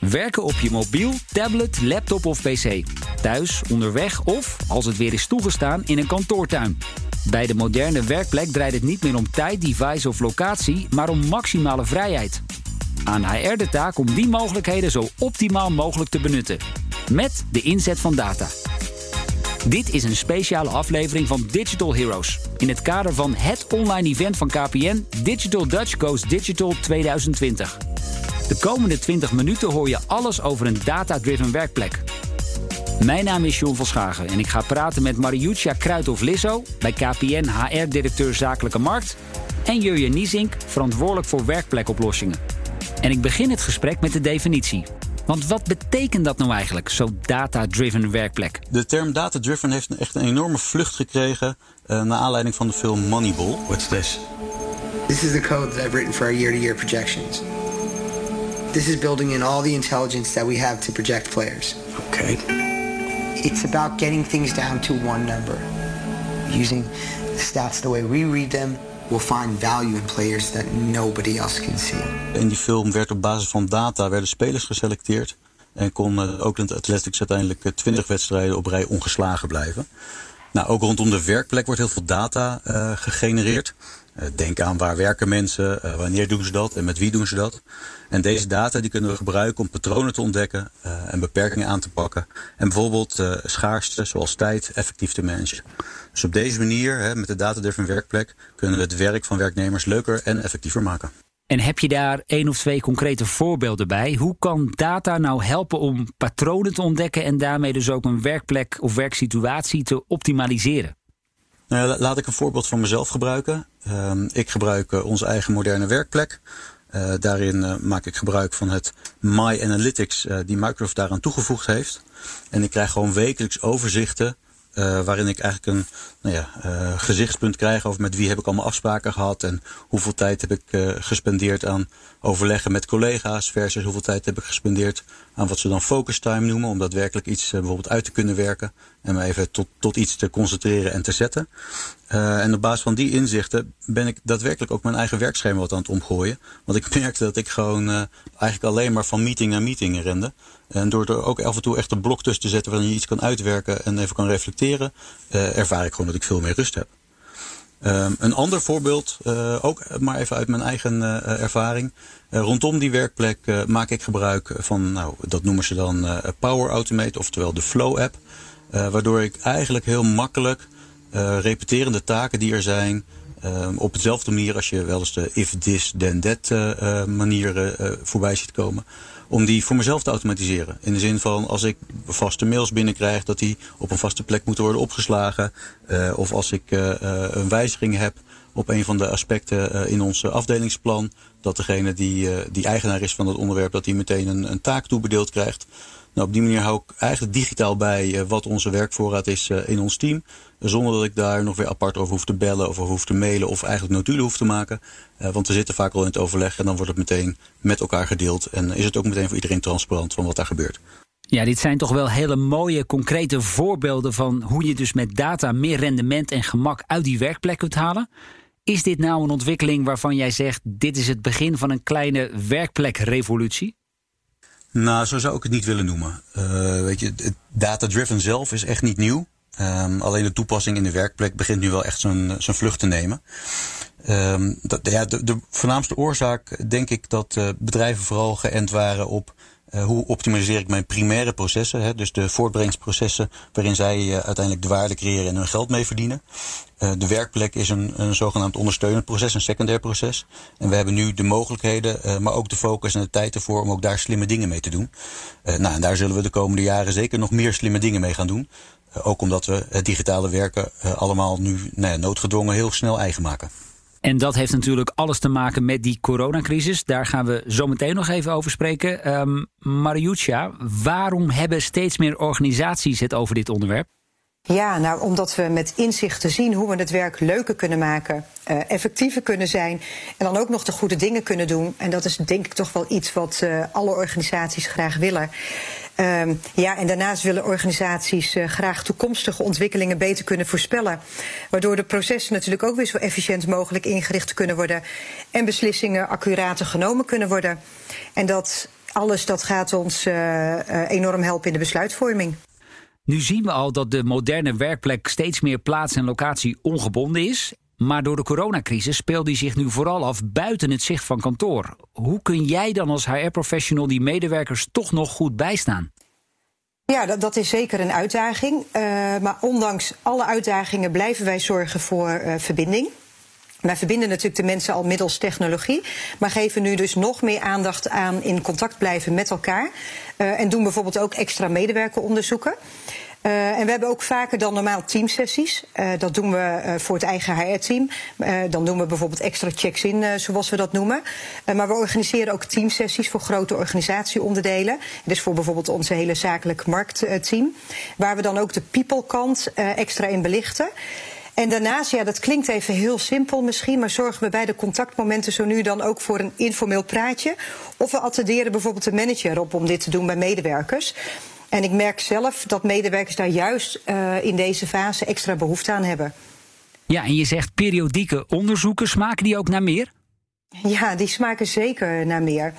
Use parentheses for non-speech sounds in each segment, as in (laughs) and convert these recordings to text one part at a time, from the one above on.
Werken op je mobiel, tablet, laptop of pc. Thuis, onderweg of, als het weer is toegestaan, in een kantoortuin. Bij de moderne werkplek draait het niet meer om tijd, device of locatie, maar om maximale vrijheid. Aan HR de taak om die mogelijkheden zo optimaal mogelijk te benutten. Met de inzet van data. Dit is een speciale aflevering van Digital Heroes. In het kader van het online event van KPN, Digital Dutch Goes Digital 2020. De komende 20 minuten hoor je alles over een data-driven werkplek. Mijn naam is John van Schagen en ik ga praten met Mariuccia Kruithof-Lisso... bij KPN HR-directeur Zakelijke Markt... en Jurje Niesink, verantwoordelijk voor werkplekoplossingen. En ik begin het gesprek met de definitie. Want wat betekent dat nou eigenlijk, zo'n data-driven werkplek? De term data-driven heeft echt een enorme vlucht gekregen... Uh, naar aanleiding van de film Moneyball. What's this? This is the code that I've written for our year-to-year projections. This is building in all the intelligence that we have to project players. Okay. It's about getting things down to one number. Using the stats the way we read them, we'll find value in players that nobody else can see. In die film werd op basis van data werden spelers geselecteerd. En kon uh, Oakland Athletics uiteindelijk uh, 20 wedstrijden op rij ongeslagen blijven. Nou, ook rondom de werkplek wordt heel veel data uh, gegenereerd. Uh, denk aan waar werken mensen, uh, wanneer doen ze dat en met wie doen ze dat. En deze data die kunnen we gebruiken om patronen te ontdekken uh, en beperkingen aan te pakken. En bijvoorbeeld schaarste, zoals tijd, effectief te managen. Dus op deze manier, met de data-driven werkplek, kunnen we het werk van werknemers leuker en effectiever maken. En heb je daar één of twee concrete voorbeelden bij? Hoe kan data nou helpen om patronen te ontdekken en daarmee dus ook een werkplek of werksituatie te optimaliseren? Nou, laat ik een voorbeeld van mezelf gebruiken. Uh, ik gebruik uh, onze eigen moderne werkplek. Uh, daarin uh, maak ik gebruik van het My Analytics die Microsoft daaraan toegevoegd heeft. En ik krijg gewoon wekelijks overzichten waarin ik eigenlijk een nou ja, gezichtspunt krijg over met wie heb ik allemaal afspraken gehad en hoeveel tijd heb ik gespendeerd aan overleggen met collega's versus hoeveel tijd heb ik gespendeerd aan wat ze dan focus time noemen, om daadwerkelijk iets bijvoorbeeld uit te kunnen werken en me even tot, tot iets te concentreren en te zetten. en op basis van die inzichten ben ik daadwerkelijk ook mijn eigen werkschema wat aan het omgooien. Want ik (laughs) merkte dat ik gewoon eigenlijk alleen maar van meeting naar meeting rende. En door er ook af en toe echt een blok tussen te zetten waarin je iets kan uitwerken en even kan reflecteren, ervaar ik gewoon dat ik veel meer rust heb. Um, een ander voorbeeld, uh, ook maar even uit mijn eigen uh, ervaring. Uh, rondom die werkplek maak ik gebruik van, nou, dat noemen ze dan Power Automate, oftewel de Flow app. waardoor ik eigenlijk heel makkelijk repeterende taken die er zijn, op hetzelfde manier als je wel eens de if this then that manier voorbij ziet komen om die voor mezelf te automatiseren. In de zin van als ik vaste mails binnenkrijg, dat die op een vaste plek moeten worden opgeslagen. Of als ik een wijziging heb op een van de aspecten in ons afdelingsplan, dat degene die, die eigenaar is van het onderwerp, dat die meteen een, een taak toebedeeld krijgt. Nou, op die manier hou ik eigenlijk digitaal bij wat onze werkvoorraad is in ons team. Zonder dat ik daar nog weer apart over hoef te bellen of over hoef te mailen of eigenlijk notulen hoef te maken. Uh, want we zitten vaak al in het overleg en dan wordt het meteen met elkaar gedeeld. En is het ook meteen voor iedereen transparant van wat daar gebeurt. Ja, dit zijn toch wel hele mooie, concrete voorbeelden van hoe je dus met data meer rendement en gemak uit die werkplek kunt halen. Is dit nou een ontwikkeling waarvan jij zegt: dit is het begin van een kleine werkplekrevolutie? Nou, zo zou ik het niet willen noemen. Uh, weet je, data-driven zelf is echt niet nieuw. Um, alleen de toepassing in de werkplek begint nu wel echt zijn, zijn vlucht te nemen. Um, dat, ja, de, de voornaamste oorzaak denk ik dat uh, bedrijven vooral geënt waren op hoe optimaliseer ik mijn primaire processen. Hè, dus de voortbrengsprocessen waarin zij uh, uiteindelijk de waarde creëren en hun geld mee verdienen. de werkplek is een, een zogenaamd ondersteunend proces, een secundair proces. En we hebben nu de mogelijkheden, maar ook de focus en de tijd ervoor om ook daar slimme dingen mee te doen. nou, en daar zullen we de komende jaren zeker nog meer slimme dingen mee gaan doen. Ook omdat we het digitale werken allemaal nu nou noodgedwongen heel snel eigen maken. En dat heeft natuurlijk alles te maken met die coronacrisis. Daar gaan we zo meteen nog even over spreken. Um, Mariuccia, waarom hebben steeds meer organisaties het over dit onderwerp? Ja, nou, omdat we met inzicht te zien hoe we het werk leuker kunnen maken, uh, effectiever kunnen zijn en dan ook nog de goede dingen kunnen doen. En dat is denk ik toch wel iets wat uh, alle organisaties graag willen. Um, ja, en daarnaast willen organisaties uh, graag toekomstige ontwikkelingen beter kunnen voorspellen. Waardoor de processen natuurlijk ook weer zo efficiënt mogelijk ingericht kunnen worden. En beslissingen accurater genomen kunnen worden. En dat alles dat gaat ons enorm helpen in de besluitvorming. Nu zien we al dat de moderne werkplek steeds meer plaats en locatie ongebonden is. Maar door de coronacrisis speelt die zich nu vooral af buiten het zicht van kantoor. Hoe kun jij dan als HR-professional die medewerkers toch nog goed bijstaan? Ja, dat, dat is zeker een uitdaging. Uh, maar ondanks alle uitdagingen blijven wij zorgen voor uh, verbinding. Wij verbinden natuurlijk de mensen al middels technologie, maar geven nu dus nog meer aandacht aan in contact blijven met elkaar. Uh, en doen bijvoorbeeld ook extra medewerkeronderzoeken. Uh, en we hebben ook vaker dan normaal teamsessies. Uh, dat doen we voor het eigen HR-team. dan doen we bijvoorbeeld extra checks in, zoals we dat noemen. maar we organiseren ook teamsessies voor grote organisatieonderdelen. Dus voor bijvoorbeeld onze hele zakelijk marktteam. waar we dan ook de people-kant extra in belichten. En daarnaast, ja, dat klinkt even heel simpel misschien, maar zorgen we bij de contactmomenten zo nu dan ook voor een informeel praatje. Of we attenderen bijvoorbeeld de manager op om dit te doen bij medewerkers. En ik merk zelf dat medewerkers daar juist uh, in deze fase extra behoefte aan hebben. Ja, en je zegt periodieke onderzoeken, smaken die ook naar meer? Ja, die smaken zeker naar meer.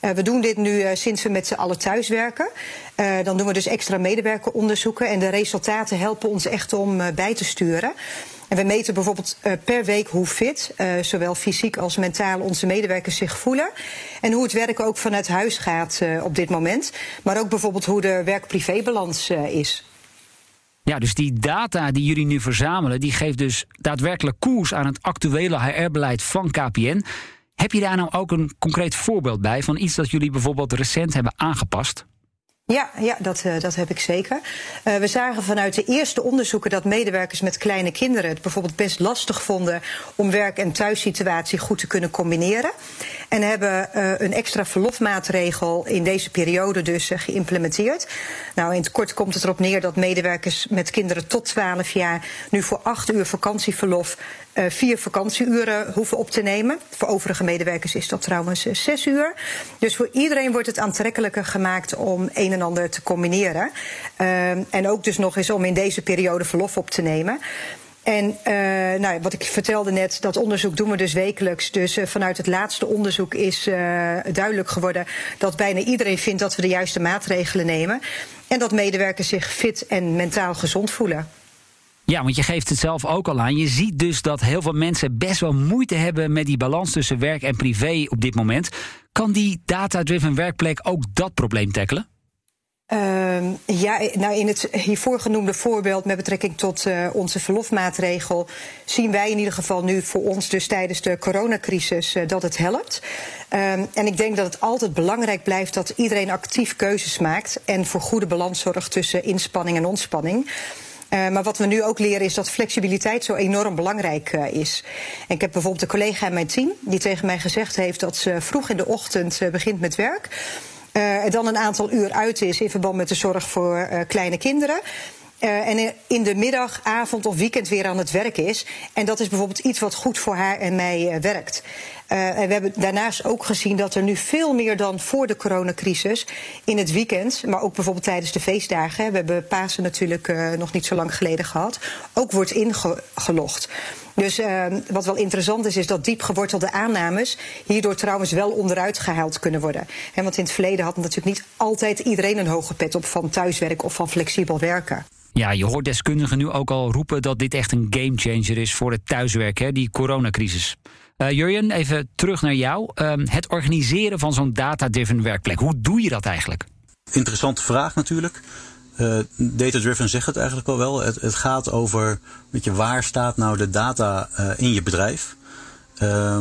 Uh, we doen dit nu uh, sinds we met z'n allen thuiswerken. Uh, dan doen we dus extra medewerkeronderzoeken. En de resultaten helpen ons echt om bij te sturen. En we meten bijvoorbeeld per week hoe fit, zowel fysiek als mentaal, onze medewerkers zich voelen. En hoe het werken ook vanuit huis gaat op dit moment. Maar ook bijvoorbeeld hoe de werk-privébalans is. Ja, dus die data die jullie nu verzamelen, die geeft dus daadwerkelijk koers aan het actuele HR-beleid van KPN. Heb je daar nou ook een concreet voorbeeld bij van iets dat jullie bijvoorbeeld recent hebben aangepast? Ja, ja dat, uh, dat heb ik zeker. Uh, we zagen vanuit de eerste onderzoeken dat medewerkers met kleine kinderen het bijvoorbeeld best lastig vonden om werk- en thuissituatie goed te kunnen combineren. En hebben uh, een extra verlofmaatregel in deze periode dus geïmplementeerd. Nou, in het kort komt het erop neer dat medewerkers met kinderen tot 12 jaar nu voor acht uur vakantieverlof uh, vier vakantieuren hoeven op te nemen. Voor overige medewerkers is dat trouwens zes uur. Dus voor iedereen wordt het aantrekkelijker gemaakt om een en ander te combineren. Uh, en ook dus nog eens om in deze periode verlof op te nemen. En uh, nou, wat ik vertelde net, dat onderzoek doen we dus wekelijks. Dus uh, vanuit het laatste onderzoek is uh, duidelijk geworden dat bijna iedereen vindt dat we de juiste maatregelen nemen. En dat medewerkers zich fit en mentaal gezond voelen. Ja, want je geeft het zelf ook al aan. Je ziet dus dat heel veel mensen best wel moeite hebben met die balans tussen werk en privé op dit moment. Kan die data-driven werkplek ook dat probleem tackelen? Uh, ja, nou in het hiervoor genoemde voorbeeld met betrekking tot uh, onze verlofmaatregel zien wij in ieder geval nu voor ons dus tijdens de coronacrisis uh, dat het helpt. Uh, en ik denk dat het altijd belangrijk blijft dat iedereen actief keuzes maakt en voor goede balans zorgt tussen inspanning en ontspanning. Uh, maar wat we nu ook leren is dat flexibiliteit zo enorm belangrijk is. Ik heb bijvoorbeeld een collega in mijn team die tegen mij gezegd heeft dat ze vroeg in de ochtend begint met werk. Uh, dan een aantal uur uit is in verband met de zorg voor uh, kleine kinderen. Uh, en in de middag, avond of weekend weer aan het werk is. En dat is bijvoorbeeld iets wat goed voor haar en mij werkt. Uh, en we hebben daarnaast ook gezien dat er nu veel meer dan voor de coronacrisis in het weekend, maar ook bijvoorbeeld tijdens de feestdagen, we hebben Pasen natuurlijk uh, nog niet zo lang geleden gehad, ook wordt ingelogd. Dus uh, wat wel interessant is, is dat diep gewortelde aannames hierdoor trouwens wel onderuit gehaald kunnen worden. He, want in het verleden had natuurlijk niet altijd iedereen een hoge pet op van thuiswerk of van flexibel werken. Ja, je hoort deskundigen nu ook al roepen dat dit echt een gamechanger is voor het thuiswerk, die coronacrisis. Uh, Jurjen, even terug naar jou. Uh, het organiseren van zo'n data-driven werkplek, hoe doe je dat eigenlijk? Interessante vraag natuurlijk. Uh, data-driven zegt het eigenlijk al wel. Het, het gaat over weet je, waar staat nou de data uh, in je bedrijf.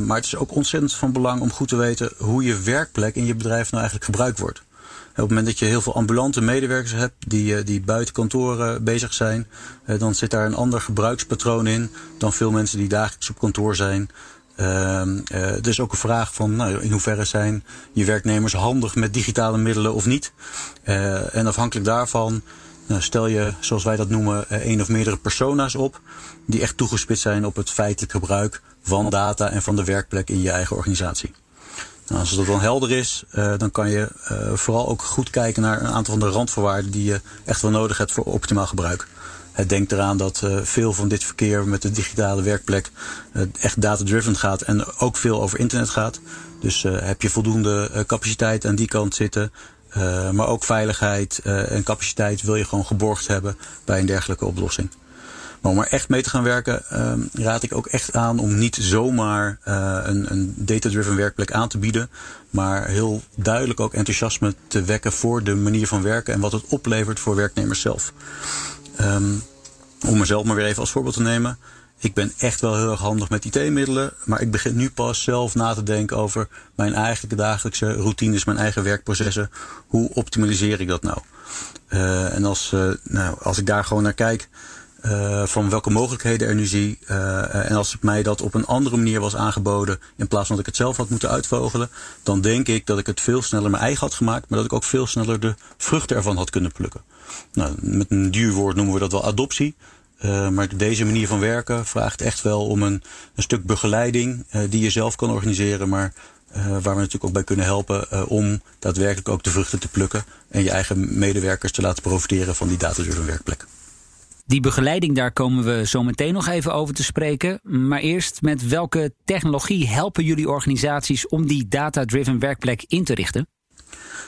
Maar het is ook ontzettend van belang om goed te weten hoe je werkplek in je bedrijf nou eigenlijk gebruikt wordt. Op het moment dat je heel veel ambulante medewerkers hebt die, die buiten kantoren bezig zijn, dan zit daar een ander gebruikspatroon in dan veel mensen die dagelijks op kantoor zijn. Uh, uh, dus ook een vraag van nou, in hoeverre zijn je werknemers handig met digitale middelen of niet. Uh, en afhankelijk daarvan nou, stel je, zoals wij dat noemen, één of meerdere persona's op. Die echt toegespitst zijn op het feitelijk gebruik van data en van de werkplek in je eigen organisatie. Nou, als dat dan helder is, dan kan je vooral ook goed kijken naar een aantal van de randvoorwaarden die je echt wel nodig hebt voor optimaal gebruik. Denk eraan dat veel van dit verkeer met de digitale werkplek echt data-driven gaat en ook veel over internet gaat. Dus heb je voldoende capaciteit aan die kant zitten. maar ook veiligheid en capaciteit wil je gewoon geborgd hebben bij een dergelijke oplossing. Maar om er echt mee te gaan werken, uh, raad ik ook echt aan om niet zomaar een, een data-driven werkplek aan te bieden. Maar heel duidelijk ook enthousiasme te wekken voor de manier van werken en wat het oplevert voor werknemers zelf. Um, om mezelf maar weer even als voorbeeld te nemen. Ik ben echt wel heel erg handig met IT-middelen, maar ik begin nu pas zelf na te denken over mijn eigen dagelijkse routines, mijn eigen werkprocessen. Hoe optimaliseer ik dat nou? Uh, en als, uh, nou, als ik daar gewoon naar kijk, uh, van welke mogelijkheden er nu zie. Uh, en als mij dat op een andere manier was aangeboden, in plaats van dat ik het zelf had moeten uitvogelen, dan denk ik dat ik het veel sneller mijn eigen had gemaakt, maar dat ik ook veel sneller de vruchten ervan had kunnen plukken. Nou, met een duur woord noemen we dat wel adoptie. Uh, maar deze manier van werken vraagt echt wel om een, een stuk begeleiding die je zelf kan organiseren, maar waar we natuurlijk ook bij kunnen helpen om daadwerkelijk ook de vruchten te plukken en je eigen medewerkers te laten profiteren van die data-driven werkplek. Die begeleiding, daar komen we zo meteen nog even over te spreken. Maar eerst, met welke technologie helpen jullie organisaties om die data-driven werkplek in te richten?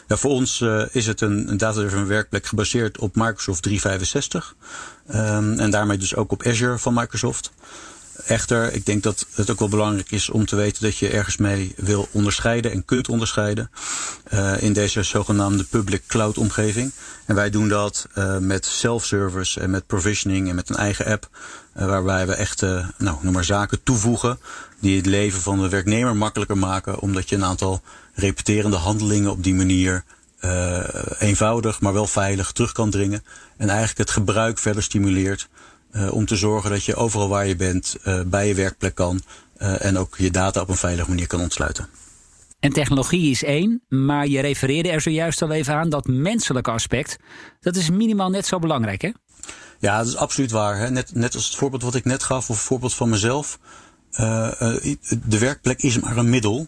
Ja, voor ons uh, is het een, data-driven werkplek gebaseerd op Microsoft 365. Um, en daarmee dus ook op Azure van Microsoft. Echter, ik denk dat het ook wel belangrijk is om te weten dat je ergens mee wil onderscheiden en kunt onderscheiden uh, in deze zogenaamde public cloud omgeving. En wij doen dat uh, met self-service en met provisioning en met een eigen app. Uh, waarbij we echt, nou, noem maar zaken toevoegen die het leven van de werknemer makkelijker maken. Omdat je een aantal repeterende handelingen op die manier eenvoudig, maar wel veilig terug kan dringen. En eigenlijk het gebruik verder stimuleert. Om te zorgen dat je overal waar je bent bij je werkplek kan en ook je data op een veilige manier kan ontsluiten. En technologie is één, maar je refereerde er zojuist al even aan dat menselijke aspect, dat is minimaal net zo belangrijk, hè? Ja, dat is absoluut waar. Hè? Net, net als het voorbeeld wat ik net gaf, of het voorbeeld van mezelf. De werkplek is maar een middel.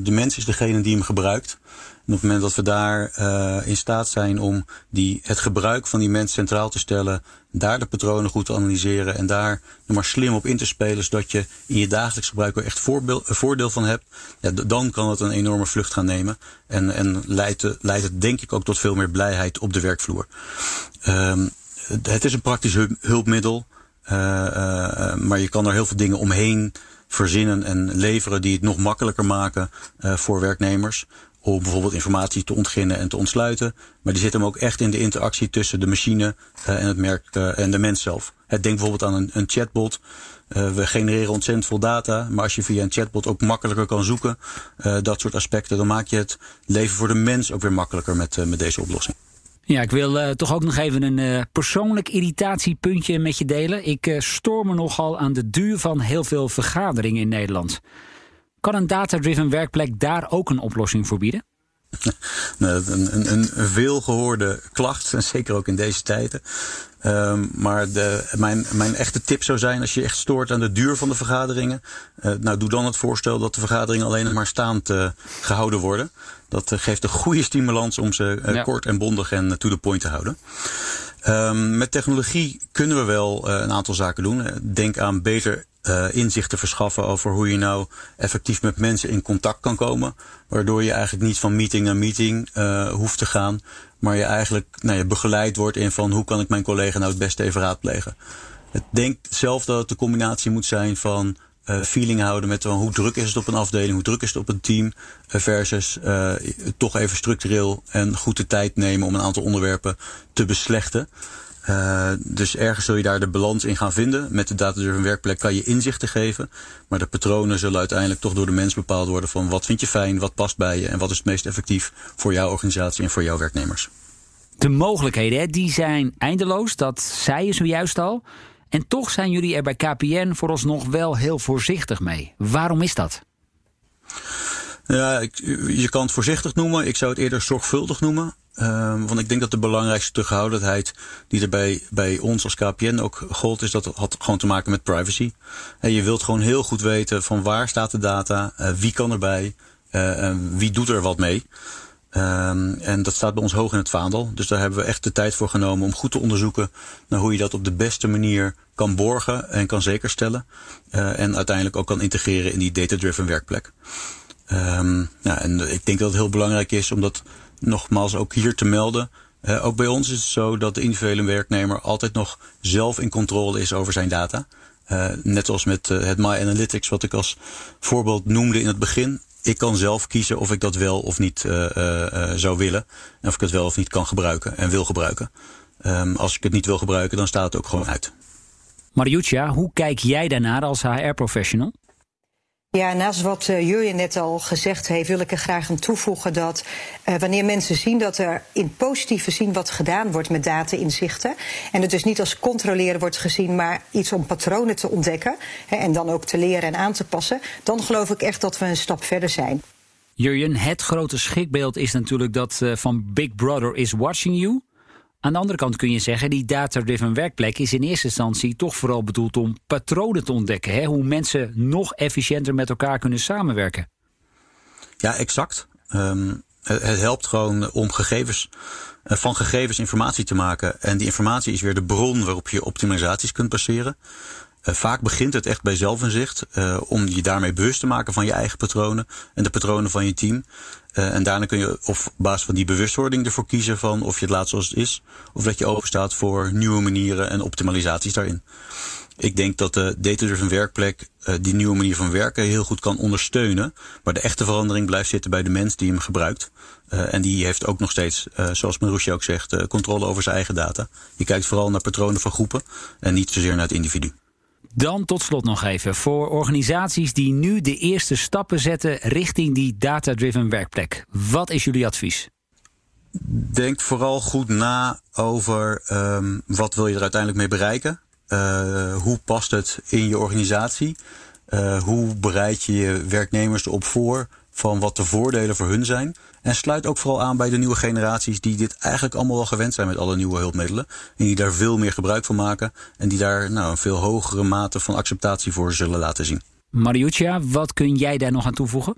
de mens is degene die hem gebruikt. En op het moment dat we daar in staat zijn om die, het gebruik van die mens centraal te stellen, daar de patronen goed te analyseren en daar er maar slim op in te spelen, zodat je in je dagelijks gebruik er echt voordeel van hebt, ja, dan kan het een enorme vlucht gaan nemen. En, en leidt, leidt het denk ik ook tot veel meer blijheid op de werkvloer. Um, het is een praktisch hulpmiddel, maar je kan er heel veel dingen omheen verzinnen en leveren die het nog makkelijker maken voor werknemers om bijvoorbeeld informatie te ontginnen en te ontsluiten. Maar die zit hem ook echt in de interactie tussen de machine en het merk en de mens zelf. Denk bijvoorbeeld aan een, een chatbot. We genereren ontzettend veel data, maar als je via een chatbot ook makkelijker kan zoeken, dat soort aspecten, dan maak je het leven voor de mens ook weer makkelijker met, met deze oplossing. Ja, ik wil uh, toch ook nog even een uh, persoonlijk irritatiepuntje met je delen. Ik uh, stoor me nogal aan de duur van heel veel vergaderingen in Nederland. Kan een data-driven werkplek daar ook een oplossing voor bieden? (laughs) een, een, een veelgehoorde klacht, en (laughs) zeker ook in deze tijden. Um, maar de, mijn, mijn echte tip zou zijn, als je echt stoort aan de duur van de vergaderingen, uh, nou doe dan het voorstel dat de vergaderingen alleen nog maar staand uh, gehouden worden. Dat uh, geeft een goede stimulans om ze ja. kort en bondig en to the point te houden. Um, met technologie kunnen we wel een aantal zaken doen. Denk aan beter uh, inzicht te verschaffen over hoe je nou effectief met mensen in contact kan komen. Waardoor je eigenlijk niet van meeting naar meeting uh, hoeft te gaan. Maar je eigenlijk nou, je begeleid wordt in van hoe kan ik mijn collega nou het beste even raadplegen. Ik denk zelf dat het de combinatie moet zijn van uh, feeling houden met hoe druk is het op een afdeling, hoe druk is het op een team. versus toch even structureel en goed de tijd nemen om een aantal onderwerpen te beslechten. Uh, dus ergens zul je daar de balans in gaan vinden. Met de data-driven werkplek kan je inzichten geven. Maar de patronen zullen uiteindelijk toch door de mens bepaald worden van wat vind je fijn, wat past bij je en wat is het meest effectief voor jouw organisatie en voor jouw werknemers. De mogelijkheden die zijn eindeloos, dat zei je zojuist al. En toch zijn jullie er bij KPN vooralsnog wel heel voorzichtig mee. Waarom is dat? Ja, je kan het voorzichtig noemen. Ik zou het eerder zorgvuldig noemen. Um, want ik denk dat de belangrijkste terughoudendheid die er bij, ons als KPN ook gold, is dat had gewoon te maken met privacy. En je wilt gewoon heel goed weten van waar staat de data, uh, wie kan erbij, uh, wie doet er wat mee. Ehm, en dat staat bij ons hoog in het vaandel. Dus daar hebben we echt de tijd voor genomen om goed te onderzoeken naar hoe je dat op de beste manier kan borgen en kan zekerstellen. Uh, en uiteindelijk ook kan integreren in die data-driven werkplek. Um, nou, en ik denk dat het heel belangrijk is om dat nogmaals ook hier te melden. Uh, ook bij ons is het zo dat de individuele werknemer altijd nog zelf in controle is over zijn data. Uh, net als met uh, het My Analytics, wat ik als voorbeeld noemde in het begin. Ik kan zelf kiezen of ik dat wel of niet zou willen. En of ik het wel of niet kan gebruiken en wil gebruiken. Um, als ik het niet wil gebruiken, dan staat het ook gewoon uit. Mariuccia, hoe kijk jij daarnaar als HR-professional? Ja, naast wat uh, Jurjen net al gezegd heeft, wil ik er graag aan toevoegen dat uh, wanneer mensen zien dat er in positieve zin wat gedaan wordt met data-inzichten, en het dus niet als controleren wordt gezien, maar iets om patronen te ontdekken hè, en dan ook te leren en aan te passen, dan geloof ik echt dat we een stap verder zijn. Jurjen, het grote schrikbeeld is natuurlijk dat uh, van Big Brother is watching you. Aan de andere kant kun je zeggen, die data-driven werkplek is in eerste instantie toch vooral bedoeld om patronen te ontdekken. Hè? Hoe mensen nog efficiënter met elkaar kunnen samenwerken. Ja, exact. Um, het, helpt gewoon om gegevens, uh, van gegevens informatie te maken. En die informatie is weer de bron waarop je optimalisaties kunt baseren. Uh, vaak begint het echt bij zelfinzicht, uh, om je daarmee bewust te maken van je eigen patronen en de patronen van je team. Uh, en daarna kun je op basis van die bewustwording ervoor kiezen van of je het laat zoals het is, of dat je openstaat voor nieuwe manieren en optimalisaties daarin. Ik denk dat de data-driven werkplek die nieuwe manier van werken heel goed kan ondersteunen. Maar de echte verandering blijft zitten bij de mens die hem gebruikt. En die heeft ook nog steeds, uh, zoals Marusje ook zegt, controle over zijn eigen data. Je kijkt vooral naar patronen van groepen en niet zozeer naar het individu. Dan tot slot nog even voor organisaties die nu de eerste stappen zetten richting die data-driven werkplek. Wat is jullie advies? Denk vooral goed na over um, wat wil je er uiteindelijk mee bereiken. Uh, hoe past het in je organisatie? Uh, hoe bereid je je werknemers erop voor van wat de voordelen voor hun zijn? En sluit ook vooral aan bij de nieuwe generaties die dit eigenlijk allemaal wel gewend zijn met alle nieuwe hulpmiddelen. En die daar veel meer gebruik van maken. En die daar nou, een veel hogere mate van acceptatie voor zullen laten zien. Mariuccia, wat kun jij daar nog aan toevoegen?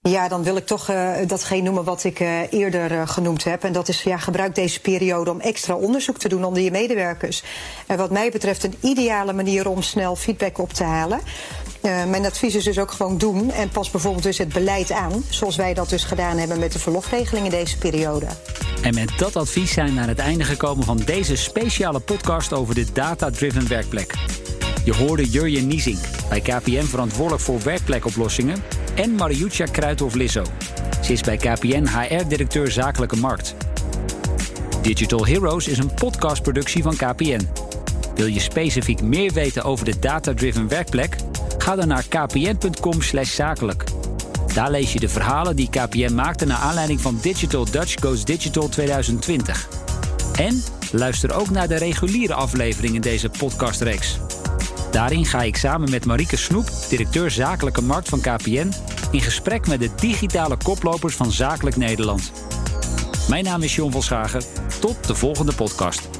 Ja, dan wil ik toch uh, datgene noemen wat ik uh, eerder uh, genoemd heb. En dat is, ja, gebruik deze periode om extra onderzoek te doen onder je medewerkers. En wat mij betreft een ideale manier om snel feedback op te halen. Mijn advies is dus ook gewoon doen. En pas bijvoorbeeld dus het beleid aan. Zoals wij dat dus gedaan hebben met de verlofregeling in deze periode. En met dat advies zijn we aan het einde gekomen van deze speciale podcast over de data-driven werkplek. Je hoorde Jurjen Niesing, bij KPN verantwoordelijk voor werkplekoplossingen, en Mariuccia Kruithof-Lisso. Ze is bij KPN HR-directeur Zakelijke Markt. Digital Heroes is een podcastproductie van KPN. Wil je specifiek meer weten over de data-driven werkplek? Ga dan naar kpn.com/zakelijk. Daar lees je de verhalen die KPN maakte naar aanleiding van Digital Dutch Goes Digital 2020. En luister ook naar de reguliere aflevering in deze podcastreeks. Daarin ga ik samen met Marieke Snoep, directeur Zakelijke Markt van KPN, in gesprek met de digitale koplopers van Zakelijk Nederland. Mijn naam is John van Schagen. Tot de volgende podcast.